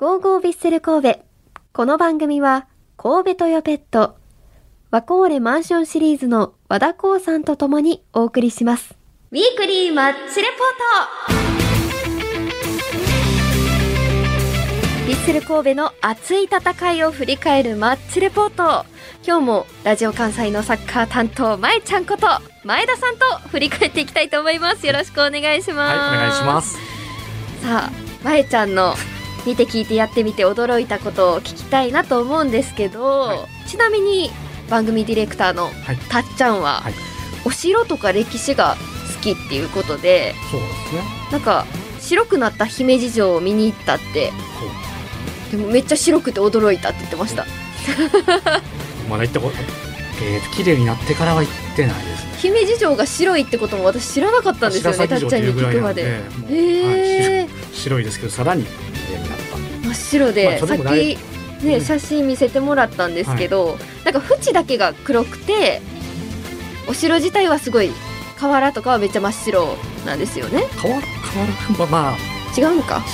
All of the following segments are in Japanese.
ゴーゴービッセル神戸。この番組は、神戸トヨペット、ワコーレマンションシリーズの和田光さんと共にお送りします。ウィークリーマッチレポートビッセル神戸の熱い戦いを振り返るマッチレポート。今日もラジオ関西のサッカー担当、まえちゃんこと、前田さんと振り返っていきたいと思います。よろしくお願いします。はい、お願いします。さあ、まえちゃんの見て聞いてやってみて驚いたことを聞きたいなと思うんですけど、はちなみに番組ディレクターのはい、たっちゃんは、はい。お城とか歴史が好きっていうことでそうですね。なんか白くなった姫路城を見に行ったって。でもめっちゃ白くて驚いたって言ってました。まだ行ったこと、えー、綺麗になってからは行ってないですね。姫路城が白いってことも私知らなかったんですよねたっちゃんに聞くまで。えはい白白いですけど、さらに綺麗になった。真っ白で、まあそさっきね、うん写真見せてもらったんですけど、なんか縁だけが黒くてお城自体はすごい瓦とかはめっちゃ真っ白なんですよね変わ変わるまあまあ違うのか？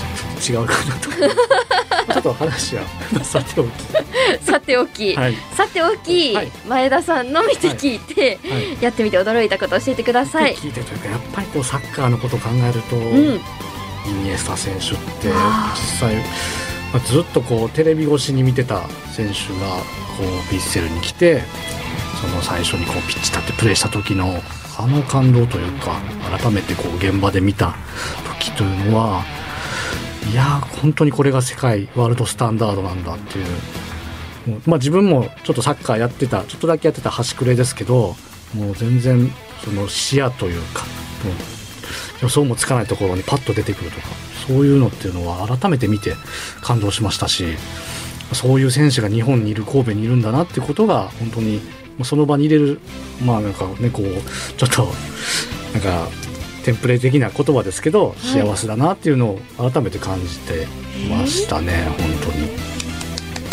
違うかなと。ちょっと話はさておき。さておき、はい。さておき、はい前田さんの見て聞いて、はい。やってみて驚いたこと教えてください。聞いてというかやっぱりこうサッカーのことを考えると、うん、イニエスタ選手って実際、まあ、ずっとこうテレビ越しに見てた選手がこうヴィッセルに来てその最初にこうピッチ立ってプレーした時のあの感動というか改めてこう現場で見た時というのはいやー本当にこれが世界ワールドスタンダードなんだっていう。まあ、自分もちょっとサッカーやってたちょっとだけやってた端くれですけどもう全然その視野というか予想もつかないところにパッと出てくるとかそういうのっていうのは改めて見て感動しましたしそういう選手が日本にいる神戸にいるんだなってことが本当にまあその場に入れるまあなんかねこうちょっとなんかテンプレ的な言葉ですけど、い。幸せだなっていうのを改めて感じてましたね、本当に。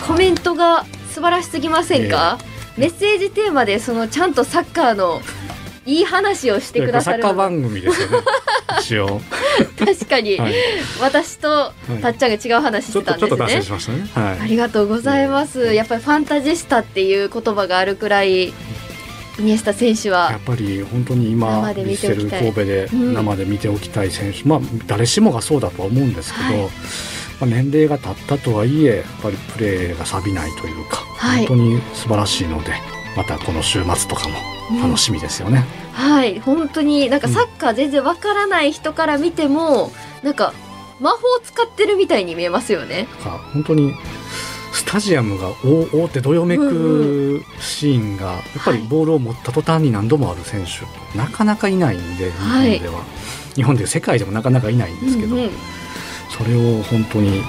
コメントが素晴らしすぎませんか、メッセージテーマでそのちゃんとサッカーのいい話をしてくだサッカー番組ですよね 一応、確かに、はい、私とたっちゃんが違う話しちょてたんですね。っとちょっと脱線しましたね。はい。ありがとうございます。やっぱりファンタジスタっていう言葉があるくらい、イニエスタ選手やはっぱり本当に今ヴィッ神戸でうん。生で見ておきたい選手、まあ誰しもがそうだとは思うんですけど、はい。まあ、年齢が経ったとはいえやっぱりプレーが錆びないというか、はい。本当に素晴らしいのでこのこの週末とかも楽しみですよね。はい、本当になんかサッカー全然わからない人から見ても、なんか魔法使ってるみたいに見えますよね。本当にスタジアムがおおってどよめうんくシーンがやっぱりボールを持った途端に何度もある選手なかなかいないんで日はい。本では、日本でいう世界でもなかなかいないんですけど、うんうん。それを本当に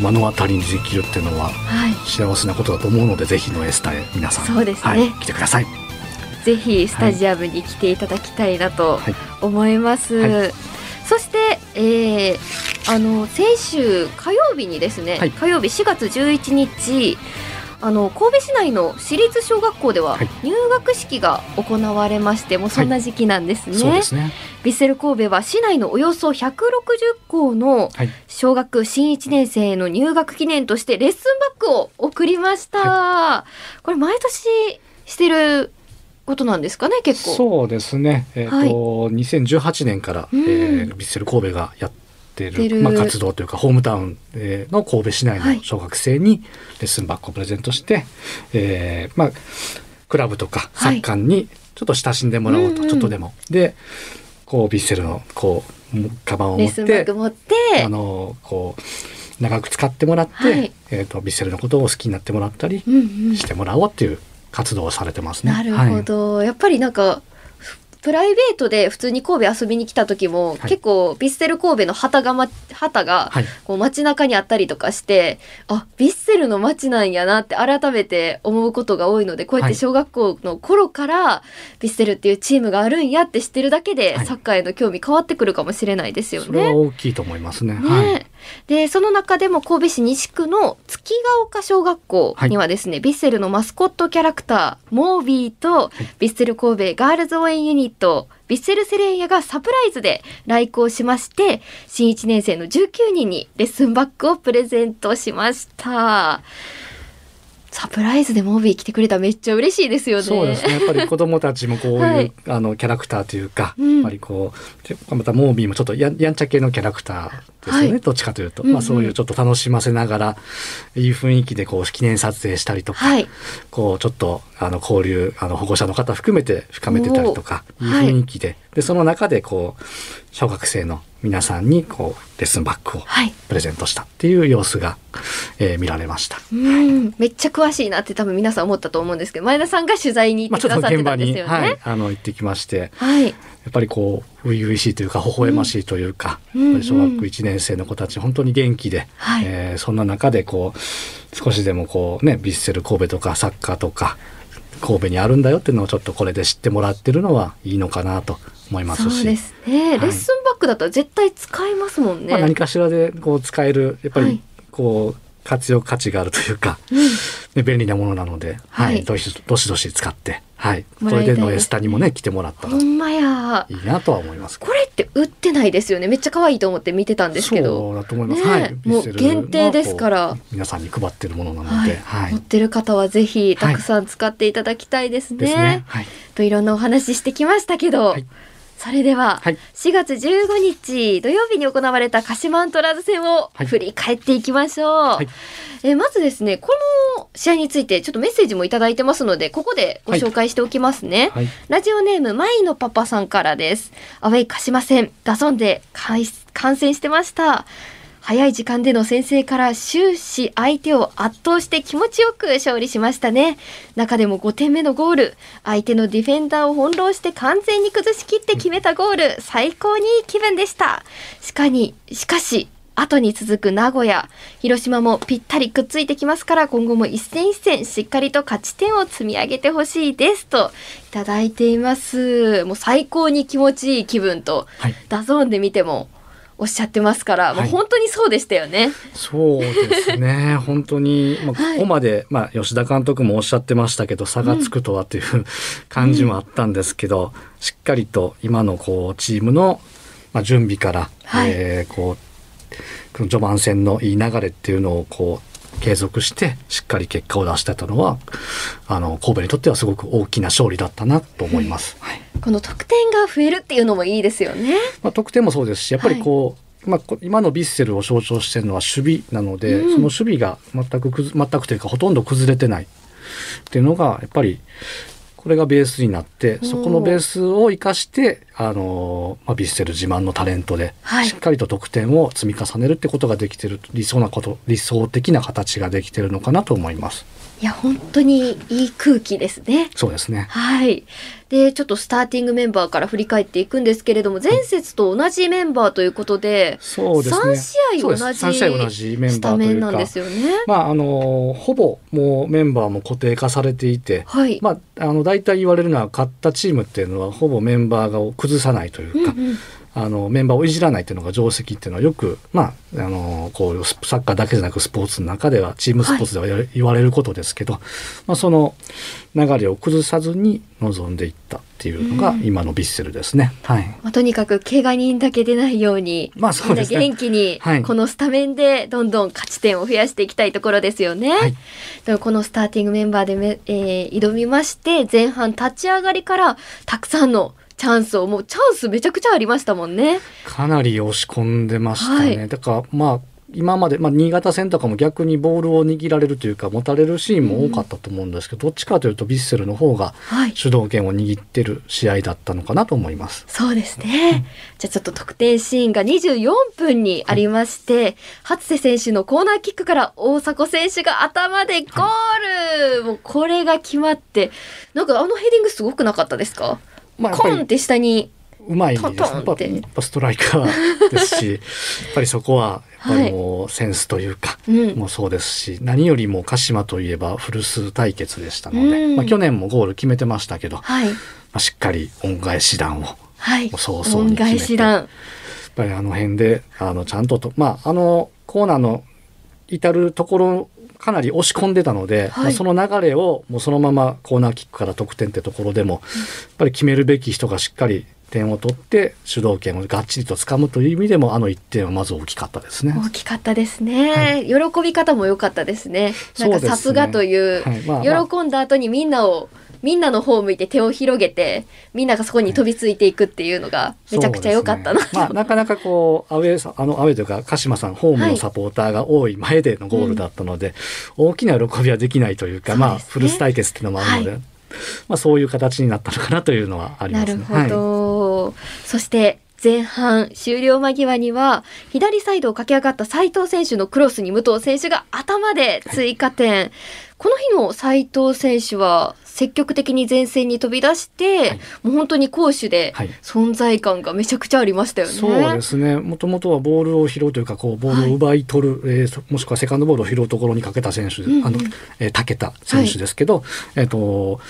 目の当たりにできるっていうのははい、幸せなことだと思うのでぜひのエスタへ皆さんね。はい、来てください。ぜひスタジアムに来ていただきたいなとはい思います。はそして、えーあの先週火曜日にですね、はい火曜日4月11日あの神戸市内の私立小学校でははい入学式が行われまして、もうそんな時期なんですね。そうですね。ヴィッセル神戸は市内のおよそ160校のはい小学新1年生への入学記念としてレッスンバッグを送りました。これ毎年してることなんですかね結構。そうですね。えっ、と、はい。2018年から、うん。えーヴィッセル神戸がやってるる。まあ活動というかホームタウンえーの神戸市内はい。の小学生にレッスンバッグをプレゼントして、えーまあクラブとかサッカーにちょっと親しんでもらおうと、うんうん。ちょっとでも。でこうヴィッセルのこうカバンを持ってスンバッグ持って。あのこう長く使ってもらって、はい。えっ、とヴィッセルのことを好きになってもらったりしてもらおうっていう活動をされてますね。なるほど、やっぱりなんかプライベートで普通に神戸遊びに来た時も、はい結構ヴィッセル神戸の旗が、ま、旗がはい、こう街中にあったりとかしてあヴィッセルの街なんやなって改めて思うことが多いのでこうやってはい小学校の頃からヴィッセルっていうチームがあるんやって知ってるだけで、はいサッカーへの興味変わってくるかもしれないですよそれはね。大きいと思いますね。ねはい。で、その中でも神戸市西区の月ヶ丘小学校にはですね、ヴィッセルのマスコットキャラクター、モービーと、ヴィッセル神戸ガールズ応援ユニット、ヴィッセルセレイヤがサプライズで来校しまして、新1年生の19人にレッスンバッグをプレゼントしました。サプライズでモービー来てくれたらめっちゃ嬉しいですよね。そうですね。やっぱり子供たちもこういう、はいあのキャラクターというか、うんやっぱりこうでまたモービーもちょっとややんちゃ系のキャラクターですよね。はいどっちかというと、うんうんまあそういうちょっと楽しませながらいい雰囲気でこう記念撮影したりとか、はい。こうちょっとあの交流あの保護者の方含めて深めてたりとかいい雰囲気で、でその中でこう小学生の皆さんにこうレッスンバッグをはい。プレゼントしたっていう様子が、えー見られました。うん、めっちゃ詳しいなって多分皆さん思ったと思うんですけど、前田さんが取材に行まあ、ってくださってたんですよね。はい、あの行ってきましてはい。やっぱりこう初々しいというか微笑ましいというか、うん小学1年生の子たち本当に元気で、はいえーそんな中でこう少しでもこうねヴィッセル神戸とかサッカーとか神戸にあるんだよっていうのをちょっとこれで知ってもらってるのはいいのかなと思いますし。そうですね、はい。レッスンバッグだったら絶対使いますもんね。まあ、何かしらでこう使えるやっぱはい。りこう活用価値があるというか、うん。ね、便利なものなので、はい。はい。どしどしどし使って、はい、これでのエスタにもね来てもらったら。いほんまや。いなとは思います。これ売ってないですよね。めっちゃ可愛いと思って見てたんですけそど。うだと思います。ねえはい、もう限定ですから皆さんに配ってるものなのはいで、はい、持ってる方はぜひたくさん使っていただきたいですね。ですね。はい、といろんなお話ししてきましたけど、はいそれでは、はい4月15日土曜日に行われた鹿島アントラーズ戦をはい振り返っていきましょう。いえーまずですね、この試合についてちょっとメッセージもいただいてますので、ここでご紹介しておきますね。はい、ラジオネーム、マイのパパさんからです。アウェイ鹿島戦、ダゾンで観観戦してました。早い時間での先制から終始相手を圧倒して気持ちよく勝利しましたね。中でも5点目のゴール、相手のディフェンダーを翻弄して完全に崩しきって決めたゴール、最高にいい気分でした。しかに、しかし、後に続く名古屋、広島もぴったりくっついてきますから、今後も一戦一戦しっかりと勝ち点を積み上げてほしいですといただいています。もう最高に気持ちいい気分と、はい、 DAZN で見てもおっしゃってますから、もうはい本当にそうでしたよね。そうですね。本当に、まあ、はいここまで、まあ、吉田監督もおっしゃってましたけど、差がつくとはという感じもあったんですけど、しっかりと今のこうチームの、まあ、準備から、はいえーこう序盤戦のいい流れっていうのをこう継続してしっかり結果を出してたのはあの神戸にとってはすごく大きな勝利だったなと思います。はいこの得点が増えるっていうのもいいですよね。まあ、得点もそうですしやっぱりこう、まあ、こ今のヴィッセルを象徴してるのは守備なので、うんその守備が全く全くというかほとんど崩れてないっていうのがやっぱりこれがベースになってそこのベースを生かしてあの、まあ、ヴィッセル自慢のタレントで、はいしっかりと得点を積み重ねるってことができてる理想なこと理想的な形ができてるのかなと思います。いや、本当にいい空気ですね。そうですねはい。で、ちょっとスターティングメンバーから振り返っていくんですけれども、前節と同じメンバーということで、そうですね3試合同じそうです3試合同じメンスタメンなんバーというかですよね。まああのほぼもうメンバーも固定化されていて、はい。まあ、あの大体言われるのは勝ったチームっていうのはほぼメンバーを崩さないというか、うんうんあのメンバーをいじらないっていうのが定石っていうのはよく、まあ、あのこうスサッカーだけじゃなくスポーツの中ではチームスポーツでは言われ言われることですけど、まあ、その流れを崩さずに臨んでいったっていうのがうん。今のヴィッセルですね。はい。まあ、とにかく怪我人だけ出ないように、まあそうですね。みんな元気にはい。このスタメンでどんどん勝ち点を増やしていきたいところですよね。はい。このスターティングメンバーでめ、えー挑みまして前半立ち上がりからたくさんのチャンスをもうチャンスめちゃくちゃありましたもんね。かなり押し込んでましたね。はいだからまあ今まで、まあ、新潟戦とかも逆にボールを握られるというか持たれるシーンも多かったと思うんですけど、どっちかというとヴィッセルの方がはい。主導権を握ってる試合だったのかなと思います。そうですね。じゃあちょっと得点シーンが24分にありまして、初瀬選手のコーナーキックから大迫選手が頭でゴール、もうこれが決まって、なんかあのヘディングすごくなかったですか？まあ、コンって下に。うまいですやっぱストライカーですし、やっぱりそこはやっぱりもうセンスというか、うん。もうそうですし、何よりも鹿島といえば古巣対決でしたので、うんまあ、去年もゴール決めてましたけど、まはい。あ、しっかり恩返し弾をはい。早々に恩返し弾。やっぱりあの辺であのちゃんととまああのコーナーの至るところかなり押し込んでたので、はい。まあその流れをもうそのままコーナーキックから得点ってところでも、やっぱり決めるべき人がしっかり点を取って主導権をがっちりと掴むという意味でもあの1点はまず大きかったですね。大きかったですね、喜び方も良かったですね。なんかさすがというはい。まあまあ。喜んだ後にみんなをみんなの方を向いて手を広げてみんながそこに飛びついていくっていうのがめちゃくちゃ良かったな。ね。まあ、なかなかこうアウェーさあのアウェーというか鹿島さんホームのサポーターが多い前でのゴールだったので、大きな喜びはできないというか、まあフルス対決っていうのもあるので、はまあ、そういう形になったのかなというのはありますね。なるほど、そして前半終了間際には左サイドを駆け上がった斉藤選手のクロスに武藤選手が頭で追加点、この日の斉藤選手は積極的に前線に飛び出して、はい。もう本当に攻守ではい。存在感がめちゃくちゃありましたよね。そうですね。もともとはボールを拾うというかこうボールを奪い取る、えーそもしくはセカンドボールを拾うところにかけた選手、うんうん。あのえー、武田選手ですけど、えっ、と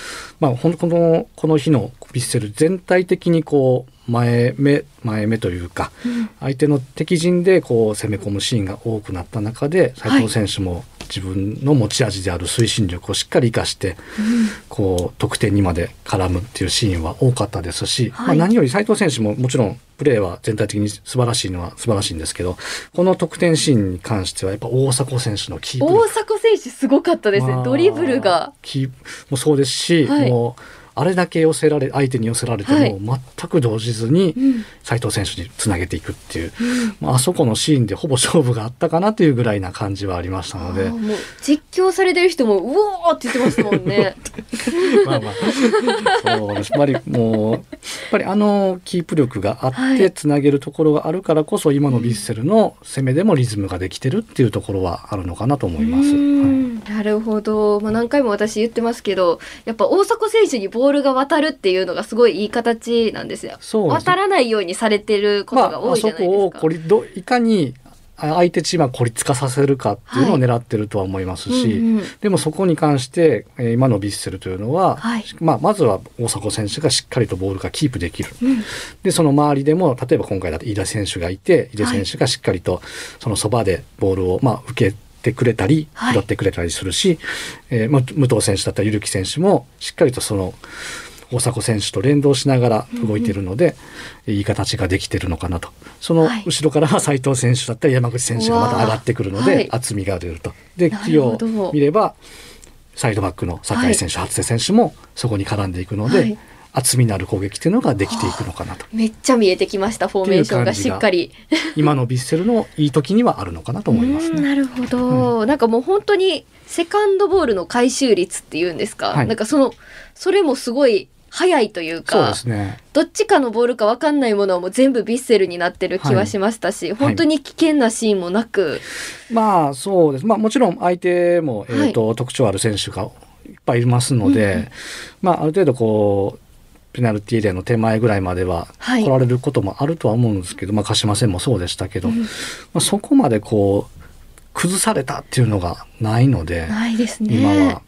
まあほんこのこの日のヴィッセル全体的にこう前目前目というかうん。相手の敵陣でこう攻め込むシーンが多くなった中で斉藤選手も自分の持ち味である推進力をしっかり生かしてこう得点にまで絡むっていうシーンは多かったですし、はい。まあ、何より斉藤選手ももちろんプレーは全体的に素晴らしいのは素晴らしいんですけどこの得点シーンに関してはやっぱ大迫選手のキープ大力迫選手すごかったですね、まあドリブルが。キーもそうですし、はい。もうあれだけ寄せられ相手に寄せられてはい。も全く動じずにうん。斉藤選手につなげていくっていう、まああそこのシーンでほぼ勝負があったかなというぐらいな感じはありましたので。実況されてる人もうおーって言ってますもんね。まあまあ、そう。やっぱりもう、やっぱりあのキープ力があはい。ってつなげるところがあるからこそ、今のヴィッセルの攻めでもリズムができてるっていうところはあるのかなと思います。はい。んなるほど、まあ、何回も私言ってますけどやっぱ大迫選手にボールが渡るっていうのがすごいいい形なんですよ。そうです渡らないようにされてることが多いじゃないまあ、あそこをですか。こりどいかにあ相手チームは孤立化させるかっていうのを狙ってるとは思いますし、うんうんでもそこに関して、えー今のヴィッセルというのは、はいまあ、まずは大迫選手がしっかりとボールがキープできる。うんでその周りでも例えば今回だと飯田選手がいて飯田選手がしっかりとそのそばでボールをまあ受けてくれたりはい。拾ってくれたりするし、えーまあ武藤選手だったりゆるき選手もしっかりとその大迫選手と連動しながら動いているので、いい形ができてるのかなと。そのはい。後ろからは 斉藤選手だったり山口選手がまた上がってくるので、厚みが出ると。でなる起用ほど見ればサイドバックの酒井選手、初瀬選手もそこに絡んでいくので、はい厚みのある攻撃っていうのができていくのかなと。めっちゃ見えてきましたフォーメーションがしっかり。今のヴィッセルのいい時にはあるのかなと思いますね。うんなるほど、なんかもう本当にセカンドボールの回収率っていうんですか、はいなんかそのそれもすごい早いというそうかですね。どっちかのボールか分かんないものはもう全部ヴィッセルになってる気はしましたし、本当に危険なシーンもなく、まあそうです。まあもちろん相手も、えはいーと特徴ある選手がいっぱいいますので、うんうんまあある程度こうペナルティーエリアの手前ぐらいまでははい。来られることもあるとは思うんですけど、まあ鹿島戦もそうでしたけど、うん。まあ、そこまでこう崩されたっていうのがないので、ないですね。今は、ま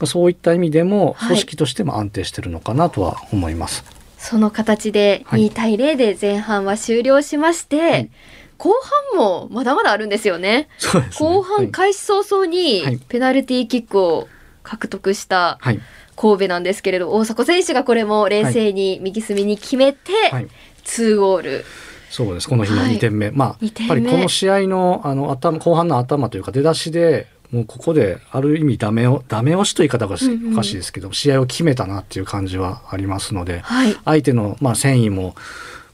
あ、そういった意味でもはい。組織としても安定してるのかなとは思います。その形ではい。2対0で前半は終了しまして、い。後半もまだまだあるんですよね。ね。後半開始早々はにい。ペナルティーキックを獲得したはい、神戸なんですけれど大迫選手がこれも冷静に右隅に決めてはい。2ゴール。そうです。この日のはい。2点目、まあ二点目。やっぱりこの試合のあの頭後半の頭というか出だしでもうここである意味ダメをダメ押しという言い方がうんうんおかしいですけど、試合を決めたなっていう感じはありますのではい。相手のまあ戦意も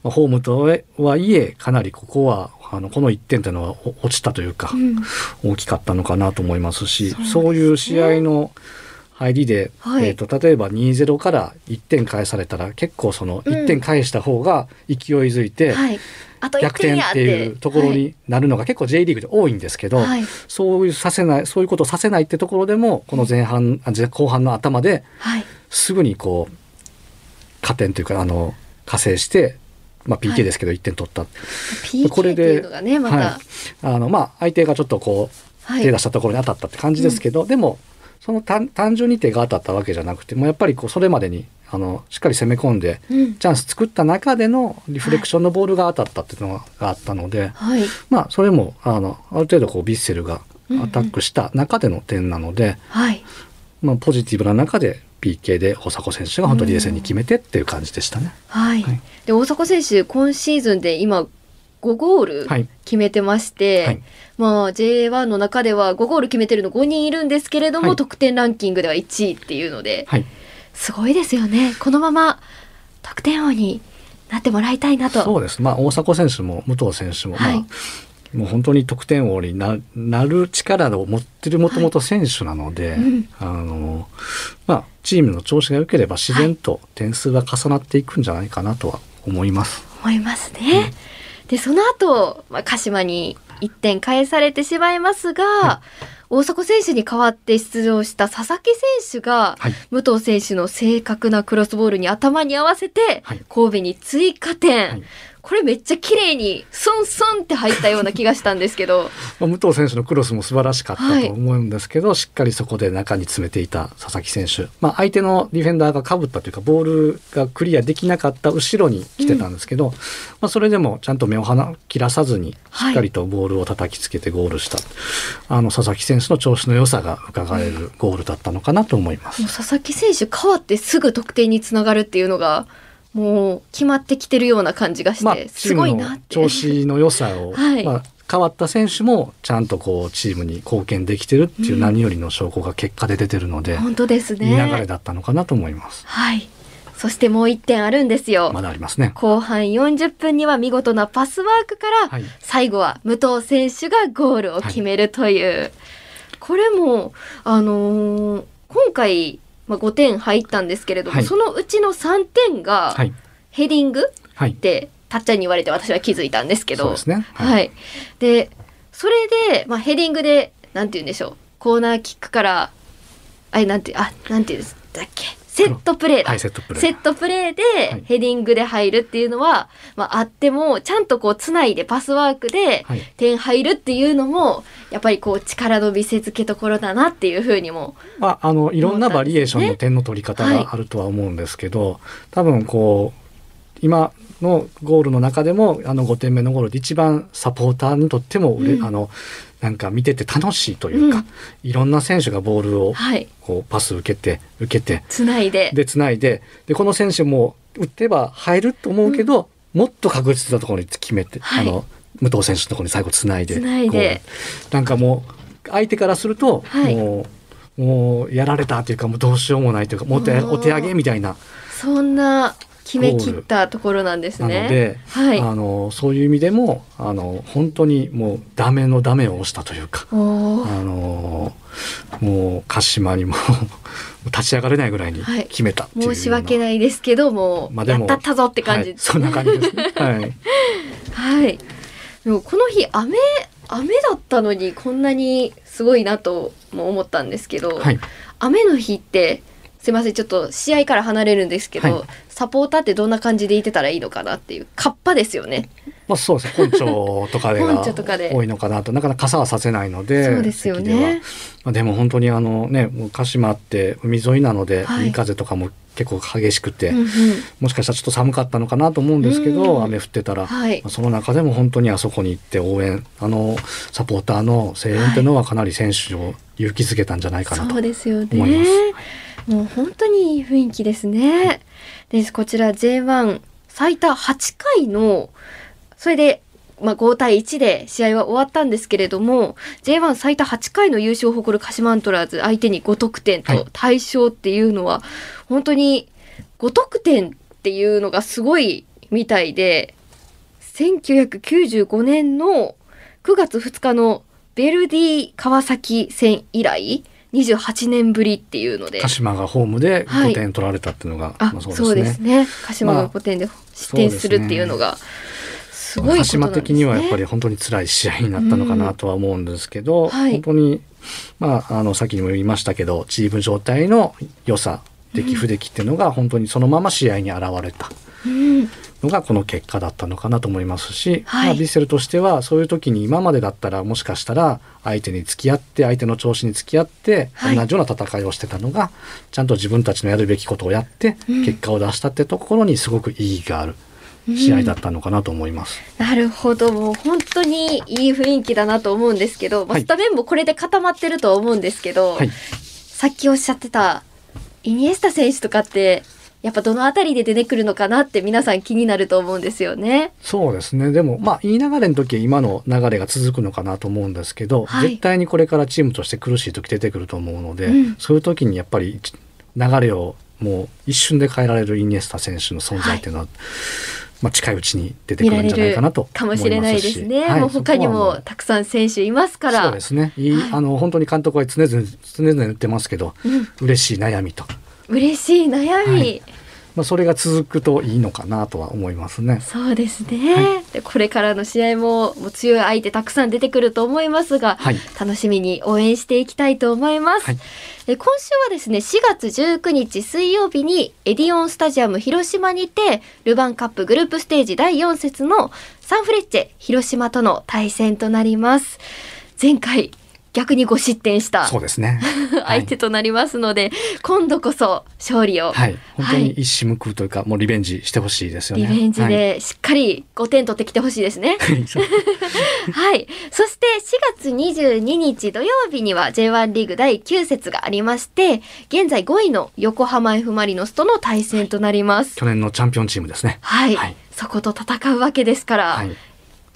まあホームとはいえかなりここはあのこの1点というのはお落ちたというか、うん。大きかったのかなと思いますしそうね。そういう試合の入りで、はい。えー、と例えば2-0から1点返されたら結構その1点返した方が勢いづいて、はい。あと1逆転って。いうところになるのが結構 J リーグで多いんですけど、はい。はい。そういうさせないそういうことをさせないってところでもこの前半あ前後半の頭ではい。すぐにこう加点というかあの加勢して、まあ、はい。PK ですけど1点取った、こ PK れでっていうのがねまた、はい。あのまあ相手がちょっとこうはい。手出したところに当たったって感じですけど、でもその単単純に手が当たったわけじゃなくてもうやっぱりこうそれまでにあのしっかり攻め込んでうんチャンス作った中でのリフレクションのボールが当たったっていうのがあったので、はい。まあそれもあのある程度こうビッセルがアタックした中での点なので、はい。まあ、ポジティブな中で PK で大迫選手が本当に冷静に決めてっていう感じでしたね。はい。はいで、大迫選手、今シーズンで今、5ゴールはい決めてまして、はいまあ J1 の中では5ゴール決めてるの5人いるんですけれども、はい得点ランキングでは1位っていうので、はい、すごいですよね。このまま得点王になってもらいたいなと。そうです。まあ大迫選手も武藤選手も、はいまあもう本当に得点王にななる力を持ってるもともと選手なので、うんあのまあチームの調子が良ければ自然と点数が重なっていくんじゃないかなとは思います。思いますね。で、その後、まあ、鹿島に1点返されてしまいますが、大迫選手に代わって出場した佐々木選手が、はい。武藤選手の正確なクロスボールに頭に合わせて、はい。神戸に追加点、はいこれめっちゃ綺麗にスンスンって入ったような気がしたんですけど。まあ、武藤選手のクロスも素晴らしかったはい。と思うんですけど、しっかりそこで中に詰めていた佐々木選手、まあ、相手のディフェンダーがかぶったというかボールがクリアできなかった後ろに来てたんですけど、まあ、それでもちゃんと目を離切らさずにしっかりとボールを叩きつけてゴールした、あの佐々木選手の調子の良さが伺えるゴールだったのかなと思います。もう。佐々木選手変わってすぐ得点につながるっていうのがもう決まってきてるような感じがして、まあ、チすごいなって。調子の良さを、はいまあ、変わった選手もちゃんとこうチームに貢献できてるっていう何よりの証拠が結果で出てるので、本当ですいい流れね。だったのかなと思います。はい。そしてもう一点あるんですよ。まだありますね。後半40分には見事なパスワークから、はい。最後は武藤選手がゴールを決めるという、これもあのー今回、まあ、5点入ったんですけれども、はいそのうちの3点がはい。ヘディングっはい。てたっちゃんに言われて私は気づいたんですけど。はい、でそれで、まあ、ヘディングでなんて言うんでしょうコーナーキックからあれなんてあなんて言うんだっけ？セットプレーだ、はい、セットプレー。セットプレーではいヘディングで入るっていうのは、まあ、あってもちゃんとこうつないでパスワークではい。点入るっていうのもやっぱりこう力の見せつけどころだなっていうふうにもまあ、あの、いろんなバリエーションの点の取り方はいがあるとは思うんですけど、多分こう、今のゴールの中でも、あの5点目のゴールで一番サポーターにとってもうれ、うんあの、なんか見てて楽しいというか、うん。いろんな選手がボールをはい。こうパス受けて、受けて、つないで。で、つないで、で、この選手も打てば入ると思うけど、もっと確実なところに決めて、はい。あの、武藤選手のところに最後つないで。繋いで。なんかもう、相手からすると、はい。もう、もうやられたというか、もうどうしようもないというか、もうお手上げみたいな、そんな決め切ったところなんですなのね。で、はいあの、そういう意味でも、あの、本当にもうダメのダメを押したというか、あの、もう鹿島にも 立ち上がれないぐらいにはい決めたってい申し訳ないですけどもう、まあでもやったったぞって感じはい、そんな感じですね。はい。はい。でもこの日雨雨だったのにこんなにすごいなとも思ったんですけど、はい。雨の日ってすいませんちょっと試合から離れるんですけど、はいサポーターってどんな感じでいてたらいいのかなっていうカッパですよね。まあそうですね。本庁とかで 本が多いのかなと。なかなか傘はさせないので。そうですよね。まあでも本当にあのね、鹿島って海沿いなので、はい海風とかも結構激しくて、うんうんもしかしたらちょっと寒かったのかなと思うんですけど、うん雨降ってたら、はいまあその中でも本当にあそこに行って応援、あのサポーターの声援っていうのはかなり選手を勇気づけたんじゃないかなと思います。ね。もう本当にいい雰囲気ですね。でこちら J1 最多8回のそれで、まあ、5対1で試合は終わったんですけれども J1 最多8回の優勝を誇る鹿島アントラーズ相手に5得点はいと大勝っていうのは、本当に5得点っていうのがすごいみたいで1995年の9月2日のベルディ川崎戦以来28年ぶりっていうので。鹿島がホームではい。5点取られたっていうのが、あ、まあそうですね。鹿島がまあ5点で失点するっていうのがすごいね。鹿島的にはやっぱり本当に辛い試合になったのかなとは思うんですけど、うんはい。本当にまああのさっきにも言いましたけどチーム状態の良さ出来不出来っていうのが本当にそのまま試合に現れた、うん、のがこの結果だったのかなと思いますし、はい。まあ、ヴィッセルとしてはそういう時に今までだったらもしかしたら相手に付き合って相手の調子に付き合ってはい。同じような戦いをしてたのが、ちゃんと自分たちのやるべきことをやってうん。結果を出したってところにすごく意義がある試合だったのかなと思います。なるほど。もう本当にいい雰囲気だなと思うんですけど、まスタメンもこれで固まってるとは思うんですけど、はい。さっきおっしゃってたイニエスタ選手とかって、やっぱどのあたりで出てくるのかなって皆さん気になると思うんですよね。そうですね。でもまあいい流れの時は今の流れが続くのかなと思うんですけど、はい。絶対にこれからチームとして苦しい時出てくると思うので、うん。そういう時にやっぱり流れをもう一瞬で変えられるイニエスタ選手の存在っていうのは、まあ、近いうちに出てくるんじゃないかなとか思いますし。もしれないですね。はい。もう他にもたくさん選手いますから。そうですね。いい、はい。あの本当に監督は常々常々言ってますけどうん。嬉しい悩みと、嬉しい悩み。はい。まあ、それが続くといいのかなとは思いますね。そうですね、はでこれからの試合ももう強い相手たくさん出てくると思いますが、はい。楽しみに応援していきたいと思います、はい。え今週はですね4月19日水曜日にエディオンスタジアム広島にてルヴァンカップグループステージ第4節のサンフレッチェ広島との対戦となります。前回逆に5失点したそうですね。相手となりますので、今度こそ勝利を、はい、本当にはい一矢報うというか、もうリベンジしてほしいですよね。リベンジはいでしっかり5点取ってきてほしいですね。はい そして4月22日土曜日には J1 リーグ第9節がありまして、現在5位の横浜 F・ マリノスとの対戦となります。去年のチャンピオンチームですね。はい。はいそこと戦うわけですから、はい、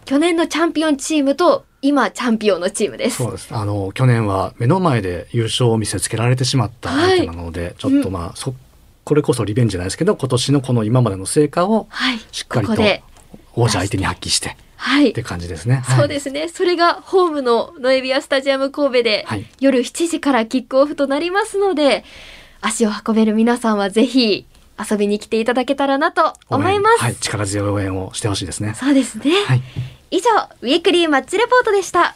去年のチャンピオンチームと今チャンピオンのチームです。そうです。あの去年は目の前で優勝を見せつけられてしまった相手なので、ちょっとまあ、そこれこそリベンジじゃないですけど、今年のこの今までの成果をはい。しっかりこと王者相手に発揮してはいって。感じですね。。そうですすね。それがホームのノエビアスタジアム神戸で、はい夜7時からキックオフとなりますので、足を運べる皆さんはぜひ遊びに来ていただけたらなと思います。はい、力強い応援をしてほしいですね。そうですね。はい。以上、ウィークリーマッチレポートでした。